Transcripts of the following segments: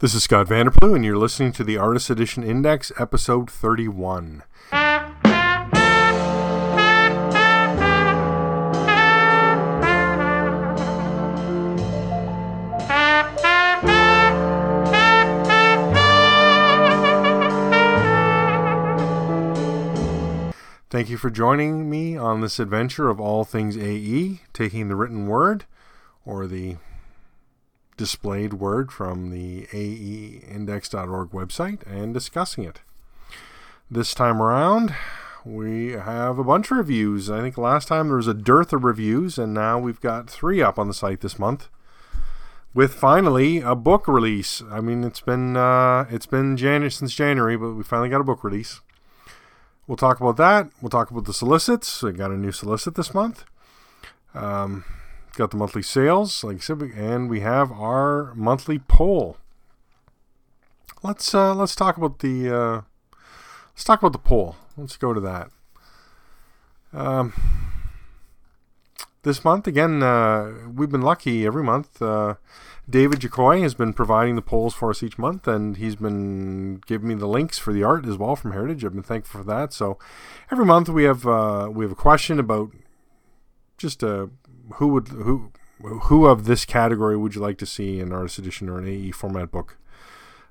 This is Scott VanderPloeg, and you're listening to the Artist Edition Index, episode 31. Thank you for joining me on this adventure of all things AE, taking the written word or the displayed word from the aeindex.org website and discussing it. This time around, we have a bunch of reviews. I think last time there was a dearth of reviews, and now we've got three up on the site this month. With finally a book release. I mean, it's been uh, it's been Jan- since January, but we finally got a book release. We'll talk about that. We'll talk about the solicits. I got a new solicit this month. Um, got the monthly sales, like I said, and we have our monthly poll. Let's uh, let's talk about the uh, let's talk about the poll. Let's go to that. Um, this month again, uh, we've been lucky every month. Uh, David Jacoy has been providing the polls for us each month, and he's been giving me the links for the art as well from Heritage. I've been thankful for that. So every month we have uh, we have a question about just uh, who would who who of this category would you like to see in artist edition or an AE format book.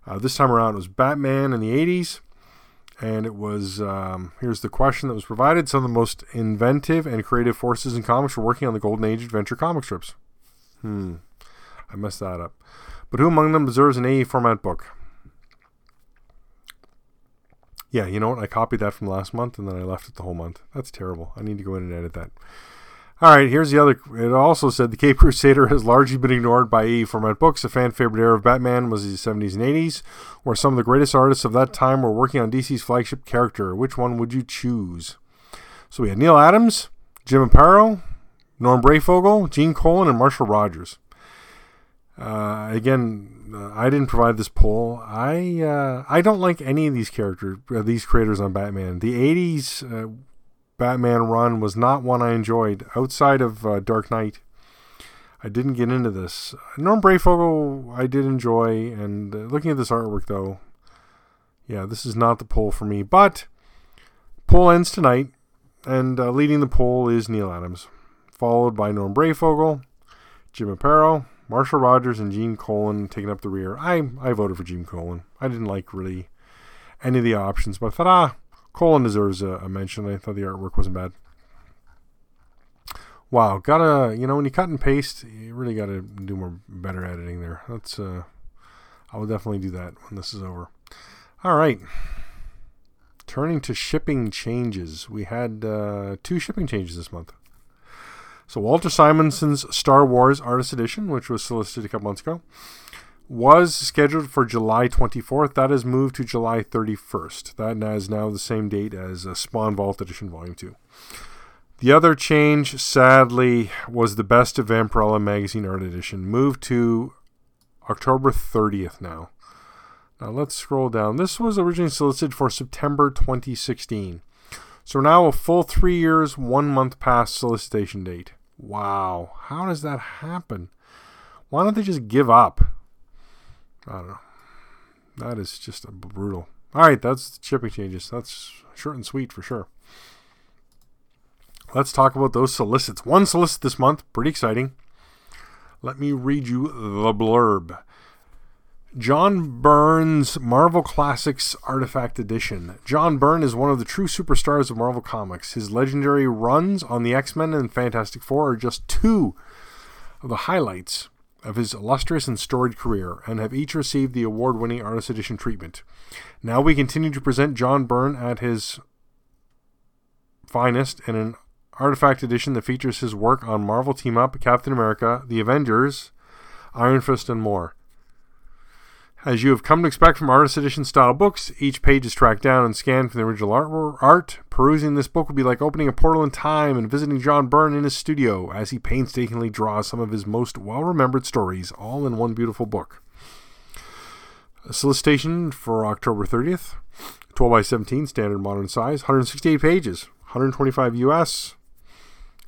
Uh, this time around it was Batman in the 80s, and it was um, here's the question that was provided: some of the most inventive and creative forces in comics were working on the Golden Age adventure comic strips. Hmm. I messed that up. But who among them deserves an AE format book? Yeah, you know what? I copied that from last month and then I left it the whole month. That's terrible. I need to go in and edit that. All right, here's the other. It also said the Cape Crusader has largely been ignored by AE format books. A fan favorite era of Batman was the 70s and 80s, where some of the greatest artists of that time were working on DC's flagship character. Which one would you choose? So we had Neal Adams, Jim Aparo, Norm Breyfogle, Gene Colan, and Marshall Rogers. Uh, again, uh, I didn't provide this poll. I uh, I don't like any of these characters, uh, these creators on Batman. The '80s uh, Batman run was not one I enjoyed. Outside of uh, Dark Knight, I didn't get into this. Norm Breyfogle, I did enjoy, and looking at this artwork though, yeah, this is not the poll for me. But poll ends tonight, and leading the poll is Neal Adams, followed by Norm Breyfogle, Jim Aparo. Marshall Rogers and Gene Colan taking up the rear. I I voted for Gene Colan. I didn't like really any of the options, but I thought ah, Colan deserves a, a mention. I thought the artwork wasn't bad. Wow, gotta you know when you cut and paste, you really gotta do more better editing there. That's uh, I will definitely do that when this is over. All right. Turning to shipping changes, we had uh, two shipping changes this month. So Walter Simonson's Star Wars Artist Edition, which was solicited a couple months ago, was scheduled for July 24th. That has moved to July 31st. That is now the same date as uh, Spawn Vault Edition Volume 2. The other change, sadly, was the Best of Vampirella Magazine Art Edition, moved to October 30th now. Now let's scroll down. This was originally solicited for September 2016. So now a full three years, one month past solicitation date. Wow. How does that happen? Why don't they just give up? I don't know. That is just brutal. All right, that's shipping changes. That's short and sweet for sure. Let's talk about those solicits. One solicit this month, pretty exciting. Let me read you the blurb. John Byrne's Marvel Classics Artifact Edition. John Byrne is one of the true superstars of Marvel Comics. His legendary runs on the X Men and Fantastic Four are just two of the highlights of his illustrious and storied career, and have each received the award winning Artist Edition treatment. Now we continue to present John Byrne at his finest in an Artifact Edition that features his work on Marvel Team Up, Captain America, The Avengers, Iron Fist, and more. As you have come to expect from Artist Edition style books, each page is tracked down and scanned from the original art. art. Perusing this book would be like opening a portal in time and visiting John Byrne in his studio as he painstakingly draws some of his most well remembered stories, all in one beautiful book. A solicitation for October 30th, 12 by 17, standard modern size, 168 pages, 125 US.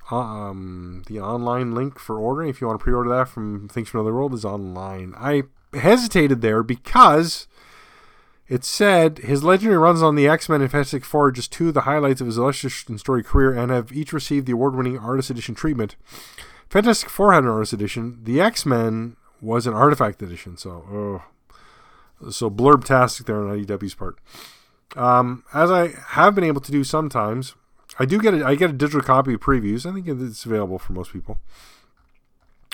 Um, the online link for ordering, if you want to pre order that from Things from Another World, is online. I hesitated there because it said his legendary runs on the X Men and Fantastic Four are just two of the highlights of his illustrious and storied career and have each received the award winning Artist Edition treatment. Fantastic Four had an Artist Edition. The X Men was an Artifact Edition. So, oh. so blurb tastic there on IDW's part. Um, as I have been able to do sometimes, I do get a, I get a digital copy of previews. I think it's available for most people.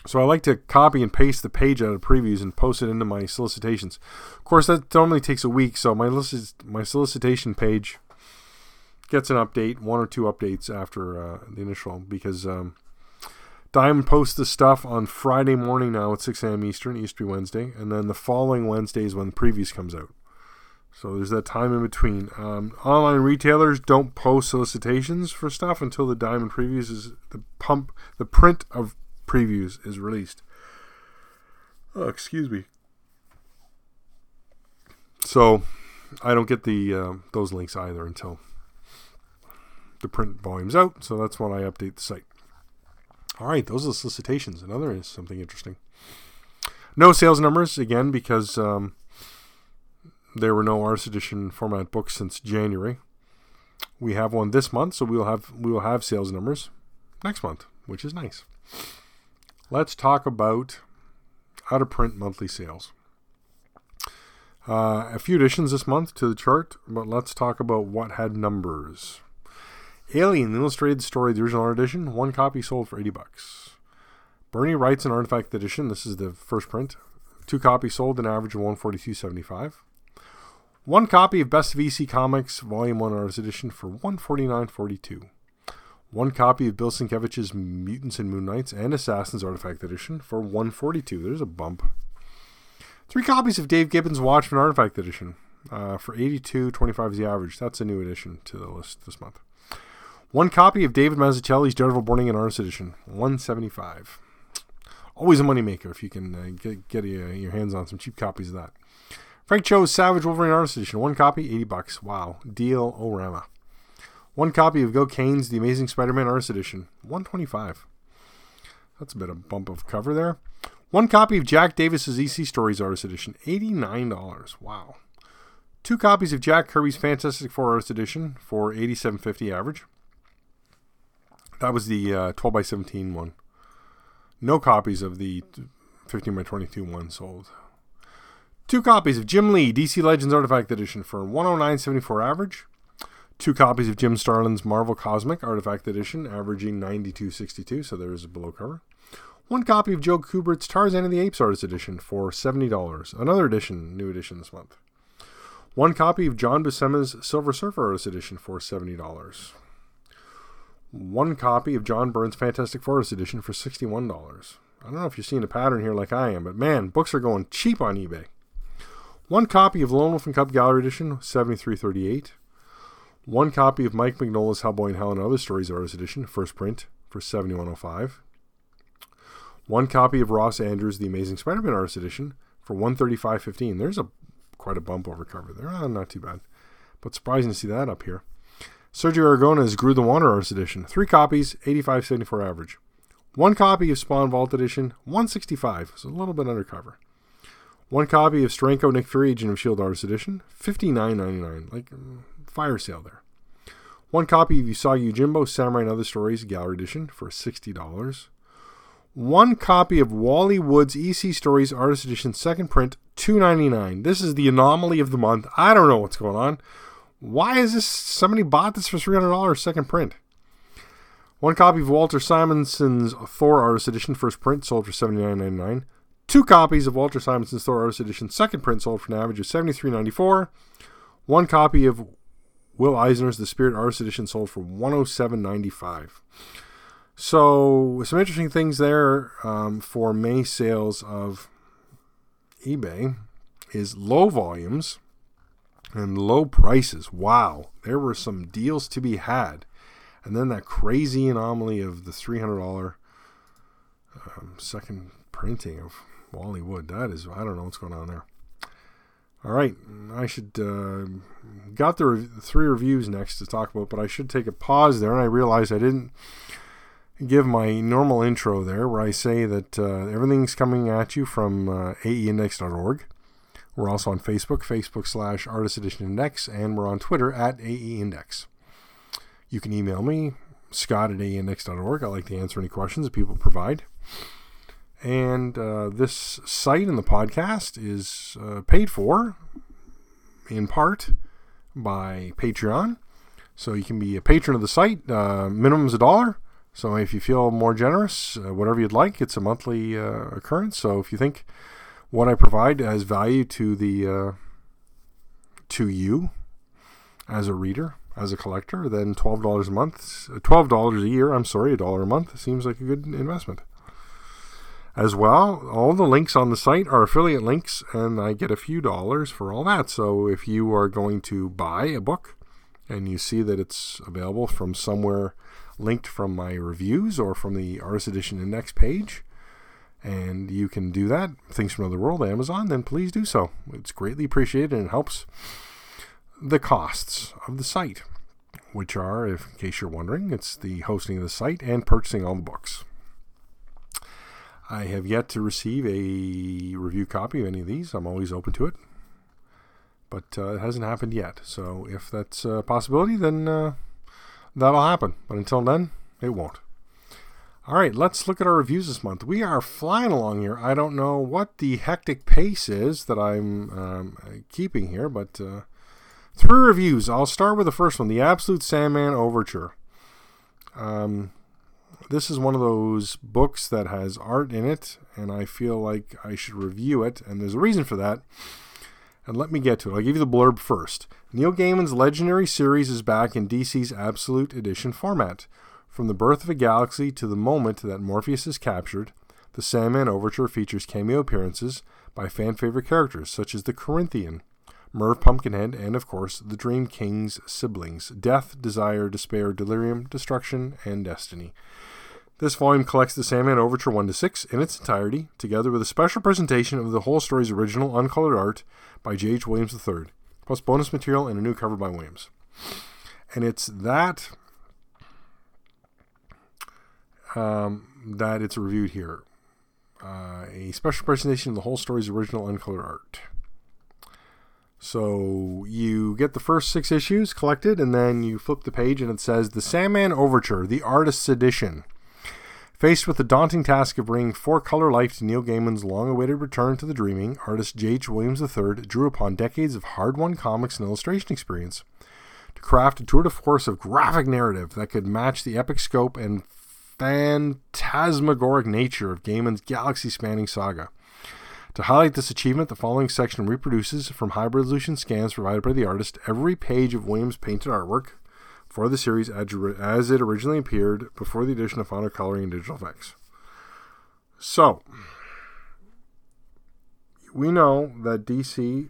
So I like to copy and paste the page out of previews and post it into my solicitations. Of course, that normally takes a week, so my list my solicitation page gets an update, one or two updates after uh, the initial, because um, Diamond posts the stuff on Friday morning now at 6 a.m. Eastern, Easter Wednesday, and then the following Wednesday is when the previews comes out. So there's that time in between. Um, online retailers don't post solicitations for stuff until the Diamond previews is the pump the print of previews is released. Oh, excuse me. So I don't get the uh, those links either until the print volume's out. So that's when I update the site. All right, those are the solicitations. Another is something interesting. No sales numbers again because um, there were no artist edition format books since January. We have one this month, so we will have we will have sales numbers next month, which is nice. Let's talk about out of print monthly sales. Uh, a few additions this month to the chart, but let's talk about what had numbers. Alien, the illustrated story, the original edition, one copy sold for 80 bucks. Bernie Wrightson artifact edition. This is the first print. Two copies sold, an average of 142.75. One copy of Best EC Comics, Volume 1 Artist Edition for 149.42 one copy of Bill Sienkiewicz's Mutants and Moon Knights and Assassins Artifact Edition for 142. There's a bump. Three copies of Dave Gibbons' Watchmen Artifact Edition uh, for 82.25 is the average. That's a new addition to the list this month. One copy of David Mazzucchelli's Daredevil Born Again Artist Edition, 175. Always a moneymaker if you can uh, get, get uh, your hands on some cheap copies of that. Frank Cho's Savage Wolverine Artist Edition, one copy, 80 bucks. Wow, deal orama. One copy of Gil Kane's The Amazing Spider-Man Artist Edition, 125. That's a bit of bump of cover there. One copy of Jack Davis's EC Stories Artist Edition, $89. Wow. Two copies of Jack Kirby's Fantastic Four Artist Edition for 87.50 average. That was the uh, 12 by 17 one. No copies of the 15 by 22 one sold. Two copies of Jim Lee DC Legends Artifact Edition for 109.74 average. Two copies of Jim Starlin's Marvel Cosmic Artifact Edition, averaging 92.62, so there's a below cover. One copy of Joe Kubert's Tarzan and the Apes Artist Edition for $70. Another edition, new edition this month. One copy of John Buscema's Silver Surfer Artist Edition for $70. One copy of John Byrne's Fantastic Forest Edition for $61. I don't know if you're seeing a pattern here like I am, but man, books are going cheap on eBay. One copy of Lone Wolf and Cub Gallery Edition, $73.38. One copy of Mike Mignola's Hellboy and Hell and Other Stories Artist Edition, first print, for 7105 One copy of Ross Andru's The Amazing Spider-Man Artist Edition for 135.15. There's a quite a bump over cover there. Oh, not too bad. But surprising to see that up here. Sergio Aragonés' Groo the Wanderer Artist Edition. Three copies, 85.74 average. One copy of Spawn Vault Edition, 165. So a little bit undercover. One copy of Steranko Nick Fury Agent of S.H.I.E.L.D. Artist Edition, 59.99. Like mm, fire sale there. One copy of Usagi Yojimbo Samurai and Other Stories Gallery Edition for $60. One copy of Wally Wood's EC Stories Artist Edition second print, $2.99. This is the anomaly of the month. I don't know what's going on. Why is this? Somebody bought this for $300 second print. One copy of Walter Simonson's Thor Artist Edition first print sold for $79.99. Two copies of Walter Simonson's Thor Artist Edition second print sold for an average of $73.94. One copy of Will Eisner's The Spirit Artist Edition sold for 107.95. So some interesting things there um, for May sales of eBay is low volumes and low prices. Wow, there were some deals to be had, and then that crazy anomaly of the three hundred dollar um, second printing of Wally Wood. That is, I don't know what's going on there. All right, I should uh, got the re- three reviews next to talk about, but I should take a pause there. And I realized I didn't give my normal intro there where I say that uh, everything's coming at you from uh, aeindex.org. We're also on Facebook, Facebook slash Artist Edition Index, and we're on Twitter at AEIndex. You can email me, scott at aeindex.org. I like to answer any questions that people provide. And uh, this site and the podcast is uh, paid for in part by Patreon. So you can be a patron of the site. Uh, minimum is a dollar. So if you feel more generous, uh, whatever you'd like, it's a monthly uh, occurrence. So if you think what I provide has value to the uh, to you as a reader, as a collector, then twelve dollars a month, twelve dollars a year. I'm sorry, a dollar a month seems like a good investment. As well, all the links on the site are affiliate links, and I get a few dollars for all that. So if you are going to buy a book and you see that it's available from somewhere linked from my reviews or from the Artist Edition Index page, and you can do that, things from another world, Amazon, then please do so. It's greatly appreciated and it helps the costs of the site, which are, if, in case you're wondering, it's the hosting of the site and purchasing all the books. I have yet to receive a review copy of any of these. I'm always open to it. But uh, it hasn't happened yet. So if that's a possibility, then uh, that'll happen. But until then, it won't. All right, let's look at our reviews this month. We are flying along here. I don't know what the hectic pace is that I'm um, keeping here, but uh, three reviews. I'll start with the first one The Absolute Sandman Overture. Um, this is one of those books that has art in it, and I feel like I should review it, and there's a reason for that. And let me get to it. I'll give you the blurb first. Neil Gaiman's legendary series is back in DC's Absolute Edition format. From the birth of a galaxy to the moment that Morpheus is captured, the Sandman Overture features cameo appearances by fan favorite characters such as the Corinthian, Merv Pumpkinhead, and of course the Dream King's siblings Death, Desire, Despair, Delirium, Destruction, and Destiny. This volume collects the Sandman Overture 1 to 6 in its entirety, together with a special presentation of the whole story's original uncolored art by J.H. Williams III, plus bonus material and a new cover by Williams. And it's that um, that it's reviewed here. Uh, a special presentation of the whole story's original uncolored art. So you get the first six issues collected, and then you flip the page, and it says The Sandman Overture, the Artist's Edition. Faced with the daunting task of bringing four color life to Neil Gaiman's long awaited return to the dreaming, artist J.H. Williams III drew upon decades of hard won comics and illustration experience to craft a tour de force of graphic narrative that could match the epic scope and phantasmagoric nature of Gaiman's galaxy spanning saga. To highlight this achievement, the following section reproduces from high resolution scans provided by the artist every page of Williams' painted artwork for the series as it originally appeared before the addition of final coloring and digital effects. So, we know that DC,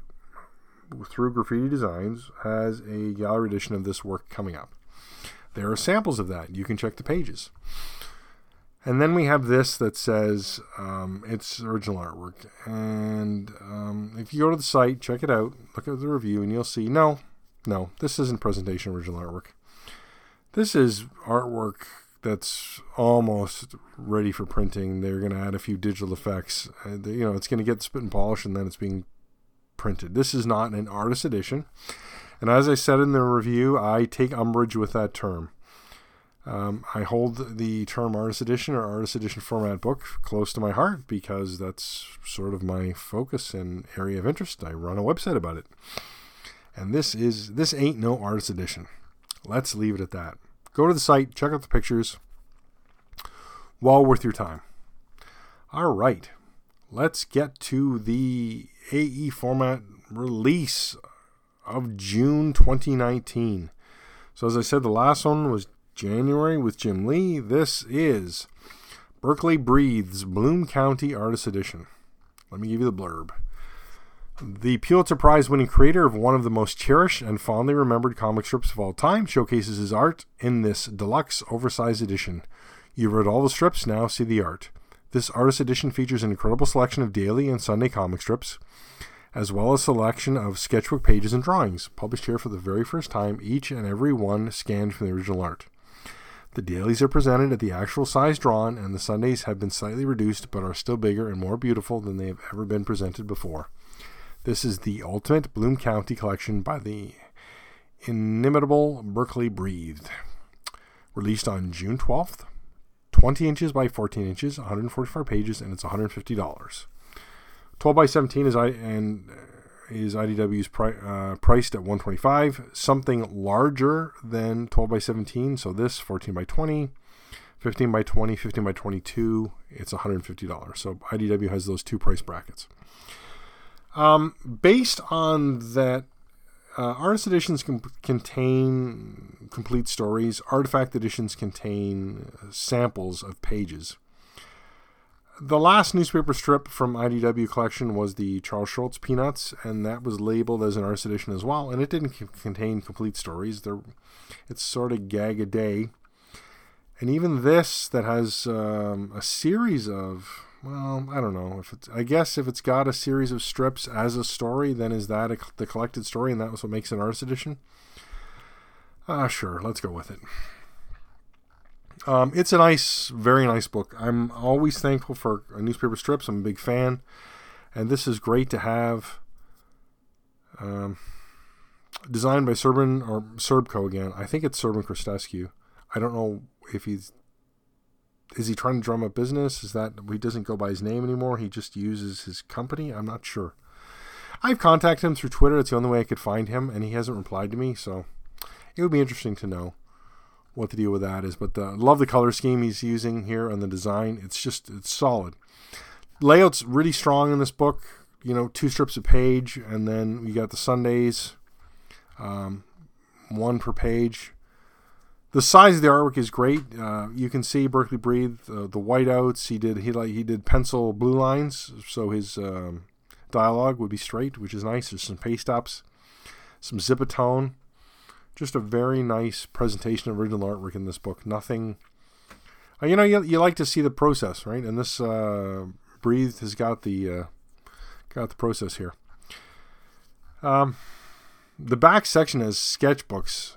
through Graffiti Designs, has a gallery edition of this work coming up. There are samples of that. You can check the pages. And then we have this that says um, it's original artwork. And um, if you go to the site, check it out, look at the review, and you'll see no, no, this isn't presentation original artwork. This is artwork that's almost ready for printing. They're going to add a few digital effects. Uh, you know, it's going to get spit and polish, and then it's being printed. This is not an artist edition. And as I said in the review, I take umbrage with that term. Um, I hold the term artist edition or artist edition format book close to my heart because that's sort of my focus and area of interest. I run a website about it. And this is this ain't no artist edition. Let's leave it at that. Go to the site, check out the pictures. Well worth your time. All right, let's get to the AE format release of June 2019. So, as I said, the last one was January with Jim Lee. This is Berkeley Breathed's Bloom County Artist Edition. Let me give you the blurb. The Pulitzer Prize winning creator of one of the most cherished and fondly remembered comic strips of all time showcases his art in this deluxe oversized edition. You've read all the strips, now see the art. This artist edition features an incredible selection of daily and Sunday comic strips, as well as selection of sketchbook pages and drawings, published here for the very first time, each and every one scanned from the original art. The dailies are presented at the actual size drawn, and the Sundays have been slightly reduced but are still bigger and more beautiful than they have ever been presented before. This is the ultimate Bloom County collection by the inimitable Berkeley Breathed. Released on June 12th, 20 inches by 14 inches, 145 pages, and it's $150. 12 by 17 is I and is IDW's pri- uh, priced at 125. Something larger than 12 by 17. So this 14 by 20, 15 by 20, 15 by 22. It's 150 dollars. So IDW has those two price brackets. Um, based on that, uh, artist editions com- contain complete stories. Artifact editions contain samples of pages the last newspaper strip from IDW collection was the Charles Schulz Peanuts, and that was labeled as an artist edition as well. And it didn't c- contain complete stories. There, it's sort of gag a day. And even this, that has um, a series of, well, I don't know if it's. I guess if it's got a series of strips as a story, then is that a, the collected story, and that was what makes an artist edition? Ah, uh, sure. Let's go with it. Um, it's a nice, very nice book. I'm always thankful for newspaper strips. I'm a big fan, and this is great to have. Um, designed by Serban or Serbco again. I think it's Serban Cristescu. I don't know if he's is he trying to drum up business? Is that he doesn't go by his name anymore? He just uses his company. I'm not sure. I've contacted him through Twitter. It's the only way I could find him, and he hasn't replied to me. So it would be interesting to know what the deal with that is. But the, love the color scheme he's using here on the design. It's just it's solid. Layout's really strong in this book. You know, two strips a page, and then we got the Sundays, um, one per page. The size of the artwork is great. Uh, you can see Berkeley Breathed uh, the whiteouts. He did he like he did pencil blue lines, so his um, dialogue would be straight, which is nice. There's some paste ups, some zipatone just a very nice presentation of original artwork in this book. Nothing, uh, you know, you, you like to see the process, right? And this uh, breathed has got the uh, got the process here. Um, the back section has sketchbooks,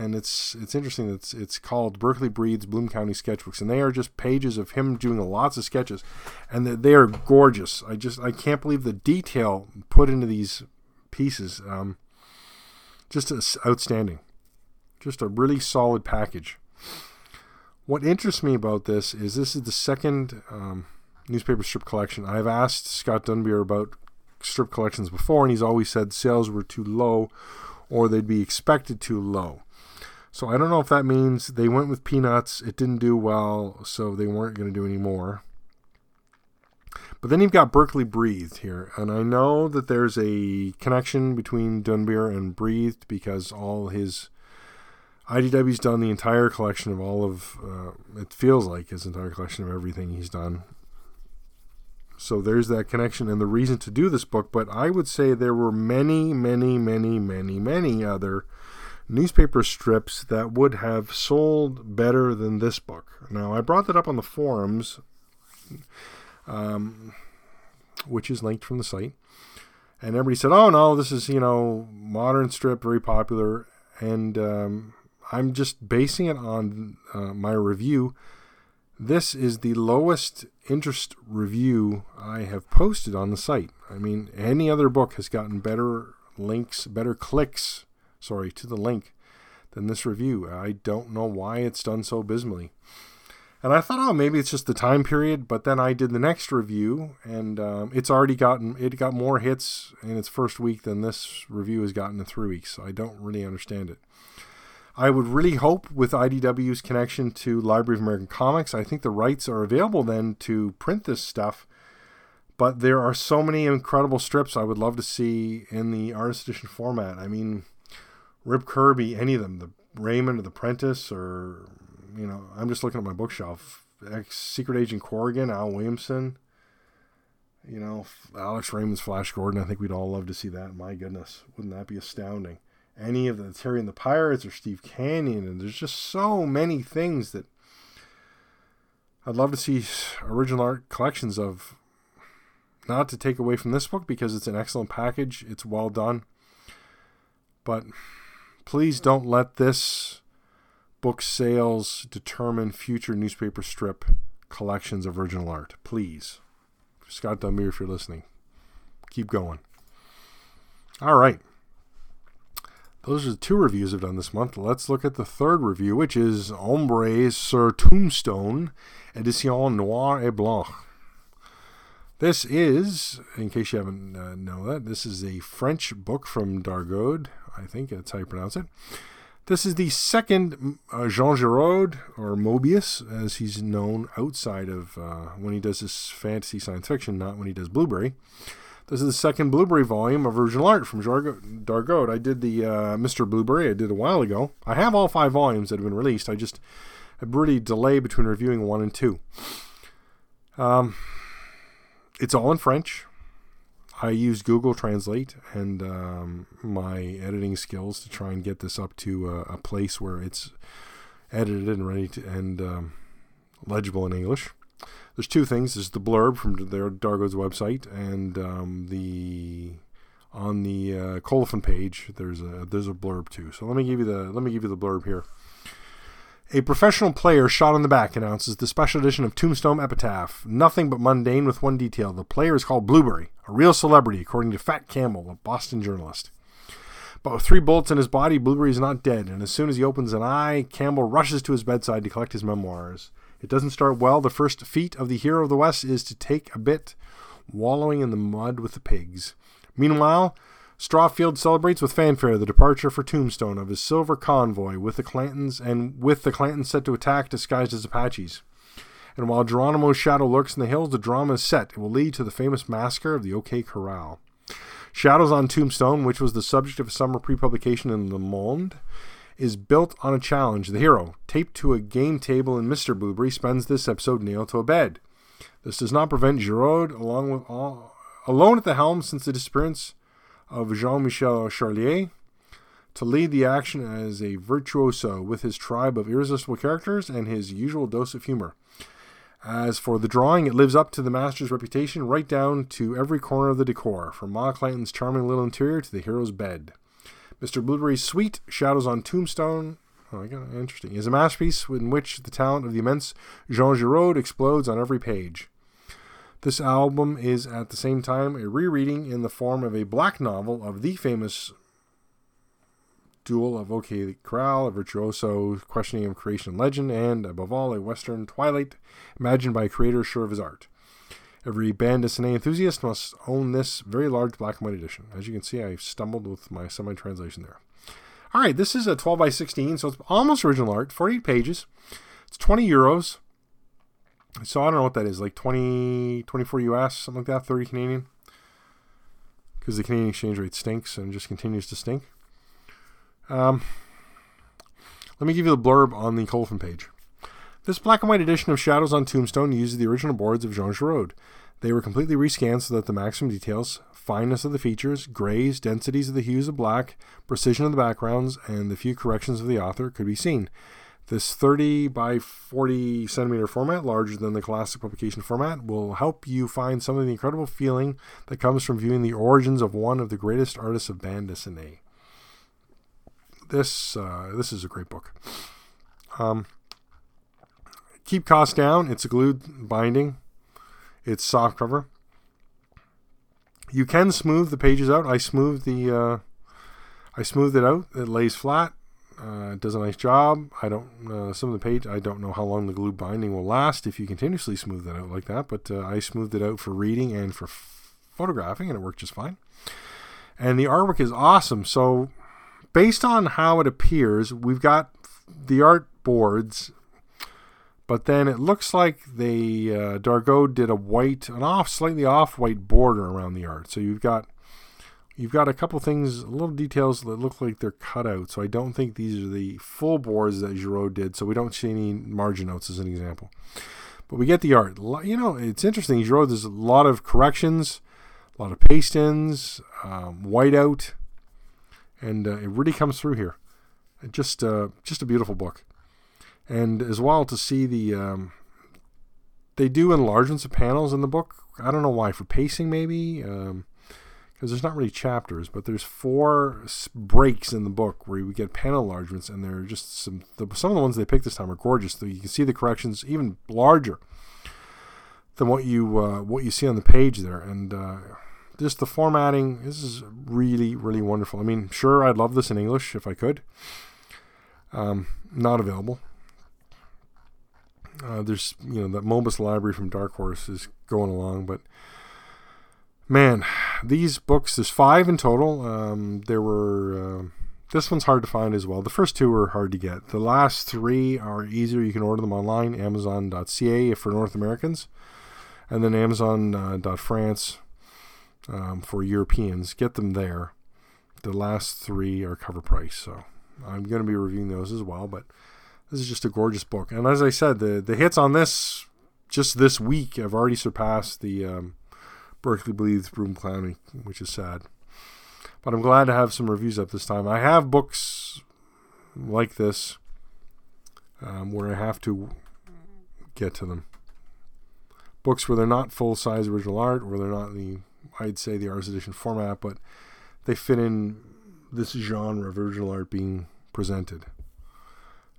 and it's it's interesting. It's it's called Berkeley Breathed's Bloom County Sketchbooks, and they are just pages of him doing lots of sketches, and they are gorgeous. I just I can't believe the detail put into these pieces. Um, just outstanding. Just a really solid package. What interests me about this is this is the second um, newspaper strip collection. I've asked Scott Dunbier about strip collections before, and he's always said sales were too low or they'd be expected too low. So I don't know if that means they went with Peanuts, it didn't do well, so they weren't going to do any more. But then you've got Berkeley Breathed here, and I know that there's a connection between Dunbier and Breathed because all his IDW's done the entire collection of all of uh, it feels like his entire collection of everything he's done. So there's that connection and the reason to do this book. But I would say there were many, many, many, many, many other newspaper strips that would have sold better than this book. Now I brought that up on the forums um, which is linked from the site. And everybody said, "Oh no, this is you know modern strip, very popular." And um, I'm just basing it on uh, my review. This is the lowest interest review I have posted on the site. I mean, any other book has gotten better links, better clicks, sorry, to the link than this review. I don't know why it's done so abysmally. And I thought, oh, maybe it's just the time period. But then I did the next review, and um, it's already gotten it got more hits in its first week than this review has gotten in three weeks. So I don't really understand it. I would really hope with IDW's connection to Library of American Comics, I think the rights are available then to print this stuff. But there are so many incredible strips I would love to see in the artist edition format. I mean, Rip Kirby, any of them, the Raymond or the Prentice, or you know, I'm just looking at my bookshelf. Ex Secret Agent Corrigan, Al Williamson, you know, Alex Raymond's Flash Gordon. I think we'd all love to see that. My goodness, wouldn't that be astounding? Any of the Terry and the Pirates or Steve Canyon, and there's just so many things that I'd love to see original art collections of. Not to take away from this book because it's an excellent package, it's well done. But please don't let this book sales determine future newspaper strip collections of original art. Please. Scott Dunbier, if you're listening, keep going. All right. Those are the two reviews I've done this month. Let's look at the third review, which is Ombre sur Tombstone, Edition Noir et Blanc. This is, in case you haven't uh, know that, this is a French book from Dargaud. I think that's how you pronounce it. This is the second uh, Jean Giraud, or Moebius, as he's known outside of uh, when he does his fantasy science fiction, not when he does Blueberry. This is the second Blueberry volume of original art from Dargaud. I did the uh, Mr. Blueberry I did a while ago. I have all five volumes that have been released. I just a really delay between reviewing one and two. Um, it's all in French. I used Google Translate and um, my editing skills to try and get this up to a, a place where it's edited and ready to, and um, legible in English. There's two things. There's the blurb from their Dargaud's website and um, the on the uh, colophon page. There's a there's a blurb too. So let me give you the let me give you the blurb here. A professional player shot in the back announces the special edition of Tombstone Epitaph. Nothing but mundane with one detail. The player is called Blueberry, a real celebrity, according to Fat Campbell, a Boston journalist. But with three bullets in his body, Blueberry is not dead, and as soon as he opens an eye, Campbell rushes to his bedside to collect his memoirs. It doesn't start well. The first feat of the hero of the West is to take a bit, wallowing in the mud with the pigs. Meanwhile, Strawfield celebrates with fanfare the departure for Tombstone of his silver convoy with the Clantons and with the Clantons set to attack disguised as Apaches. And while Geronimo's shadow lurks in the hills, the drama is set. It will lead to the famous massacre of the OK Corral. Shadows on Tombstone, which was the subject of a summer pre-publication in Le Monde, is built on a challenge. The hero, taped to a game table in Mr. Blueberry, spends this episode nailed to a bed. This does not prevent Giraud, along with all, alone at the helm since the disappearance of Jean Michel Charlier to lead the action as a virtuoso with his tribe of irresistible characters and his usual dose of humor. As for the drawing, it lives up to the master's reputation right down to every corner of the decor, from Ma Clanton's charming little interior to the hero's bed. Mr. Blueberry's suite, Shadows on Tombstone, oh, interesting, is a masterpiece in which the talent of the immense Jean Giraud explodes on every page. This album is at the same time a rereading in the form of a black novel of the famous duel of OK Corral, a virtuoso questioning of creation and legend, and above all, a Western twilight imagined by a creator sure of his art. Every bande dessinée enthusiast must own this very large black and white edition. As you can see, I stumbled with my semi translation there. All right, this is a 12 by 16, so it's almost original art, 48 pages. It's 20 euros. So I don't know what that is, like 20, 24 US, something like that, 30 Canadian. Because the Canadian exchange rate stinks and just continues to stink. Um, let me give you the blurb on the Colophon page. This black and white edition of Shadows on Tombstone uses the original boards of Jean Giraud. They were completely rescanned so that the maximum details, fineness of the features, grays, densities of the hues of black, precision of the backgrounds, and the few corrections of the author could be seen. This 30 by 40 centimeter format, larger than the classic publication format, will help you find some of the incredible feeling that comes from viewing the origins of one of the greatest artists of bande dessinée. This uh, this is a great book. Um, keep costs down. It's a glued binding. It's soft cover. You can smooth the pages out. I smooth the uh, I smoothed it out. It lays flat. Uh, it does a nice job. I don't. Uh, some of the page. I don't know how long the glue binding will last if you continuously smooth it out like that. But uh, I smoothed it out for reading and for f- photographing, and it worked just fine. And the artwork is awesome. So, based on how it appears, we've got the art boards, but then it looks like they uh, Dargaud did a white, an off, slightly off-white border around the art. So you've got you've got a couple things, little details that look like they're cut out. So I don't think these are the full boards that Giraud did. So we don't see any margin notes as an example. But we get the art. You know, it's interesting. Giraud, there's a lot of corrections, a lot of paste ins, um, whiteout, and uh, it really comes through here. Just, uh, just a beautiful book. And as well to see the, um, they do enlargements of panels in the book. I don't know why, for pacing maybe. Um, because there's not really chapters, but there's four breaks in the book where we get panel enlargements, and they're just some the, some of the ones they picked this time are gorgeous. So you can see the corrections even larger than what you uh, what you see on the page there, and uh, just the formatting. This is really really wonderful. I mean, sure, I'd love this in English if I could. Um, not available. Uh, there's you know the Moebius library from Dark Horse is going along, but man, these books, there's five in total. Um, there were, uh, this one's hard to find as well. The first two are hard to get. The last three are easier. You can order them online, amazon.ca for North Americans, and then amazon.france uh, um, for Europeans. Get them there. The last three are cover price, so I'm going to be reviewing those as well. But this is just a gorgeous book, and as I said, the the hits on this just this week have already surpassed the um, Berkley Bleeds Broom Clowning, which is sad. But I'm glad to have some reviews up this time. I have books like this um, where I have to get to them. Books where they're not full size original art, where they're not the, I'd say, the Artist Edition format, but they fit in this genre of original art being presented.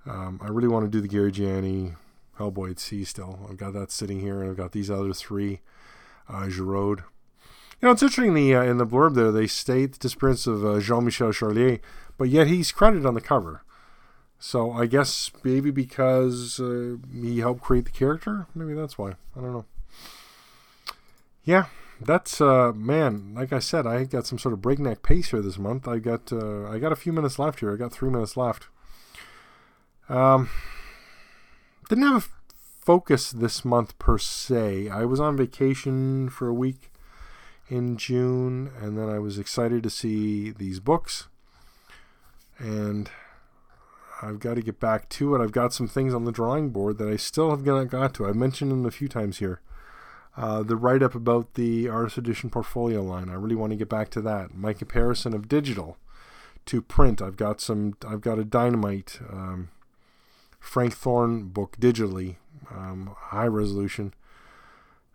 Um, I really want to do the Gary Gianni Hellboy at Sea still. I've got that sitting here, and I've got these other three uh, Giraud. You know, it's interesting the, uh, in the blurb there, they state the disappearance of uh, Jean Michel Charlier, but yet he's credited on the cover. So I guess maybe because uh, he helped create the character? Maybe that's why. I don't know. Yeah, that's uh man like i said i got some sort of breakneck pace here this month i got uh, i got a few minutes left here i got three minutes left um didn't have focus this month per se. I was on vacation for a week in June, and then I was excited to see these books. And I've got to get back to it. I've got some things on the drawing board that I still have not got to. I've mentioned them a few times here. Uh, the write up about the Artist Edition portfolio line. I really want to get back to that. My comparison of digital to print. I've got some. I've got a dynamite um, Frank Thorne book digitally um, high resolution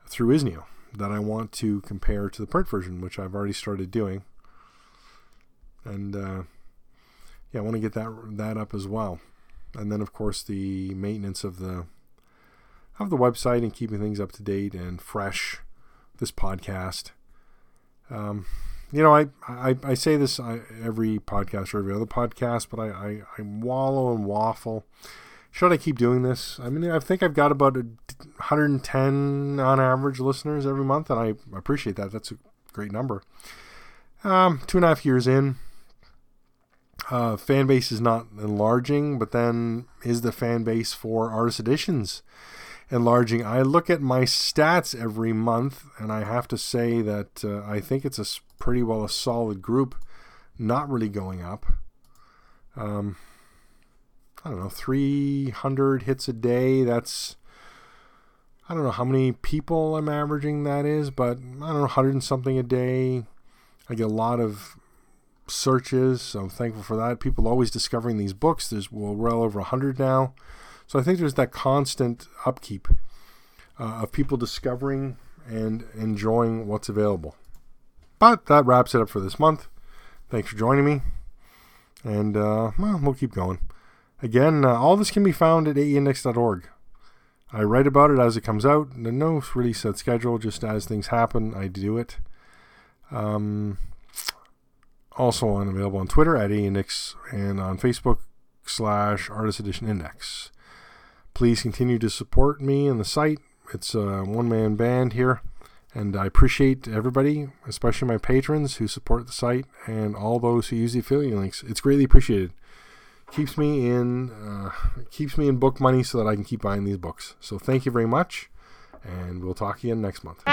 through Izneo that I want to compare to the print version, which I've already started doing. And uh, yeah, I want to get that that up as well. And then, of course, the maintenance of the of the website and keeping things up to date and fresh. This podcast. Um, you know, I, I, I say this every podcast or every other podcast, but I, I, I wallow and waffle should I keep doing this? I mean, I think I've got about 110 on average listeners every month, and I appreciate that. That's a great number. Um, two and a half years in, uh, fan base is not enlarging, but then is the fan base for artist editions enlarging? I look at my stats every month, and I have to say that uh, I think it's a pretty well a solid group, not really going up. Um, I don't know, 300 hits a day. That's, I don't know how many people I'm averaging that is, but I don't know, 100 and something a day. I get a lot of searches, so I'm thankful for that. People always discovering these books. There's well, well over 100 now. So I think there's that constant upkeep uh, of people discovering and enjoying what's available. But that wraps it up for this month. Thanks for joining me. And uh, well, we'll keep going. Again, uh, all this can be found at aeindex.org. I write about it as it comes out. No really set schedule, just as things happen, I do it. Um, also on available on Twitter at aeindex and on Facebook slash Artist Edition Index. Please continue to support me and the site. It's a one man band here, and I appreciate everybody, especially my patrons who support the site and all those who use the affiliate links. It's greatly appreciated keeps me in uh, keeps me in book money so that I can keep buying these books. So thank you very much, and we'll talk again next month.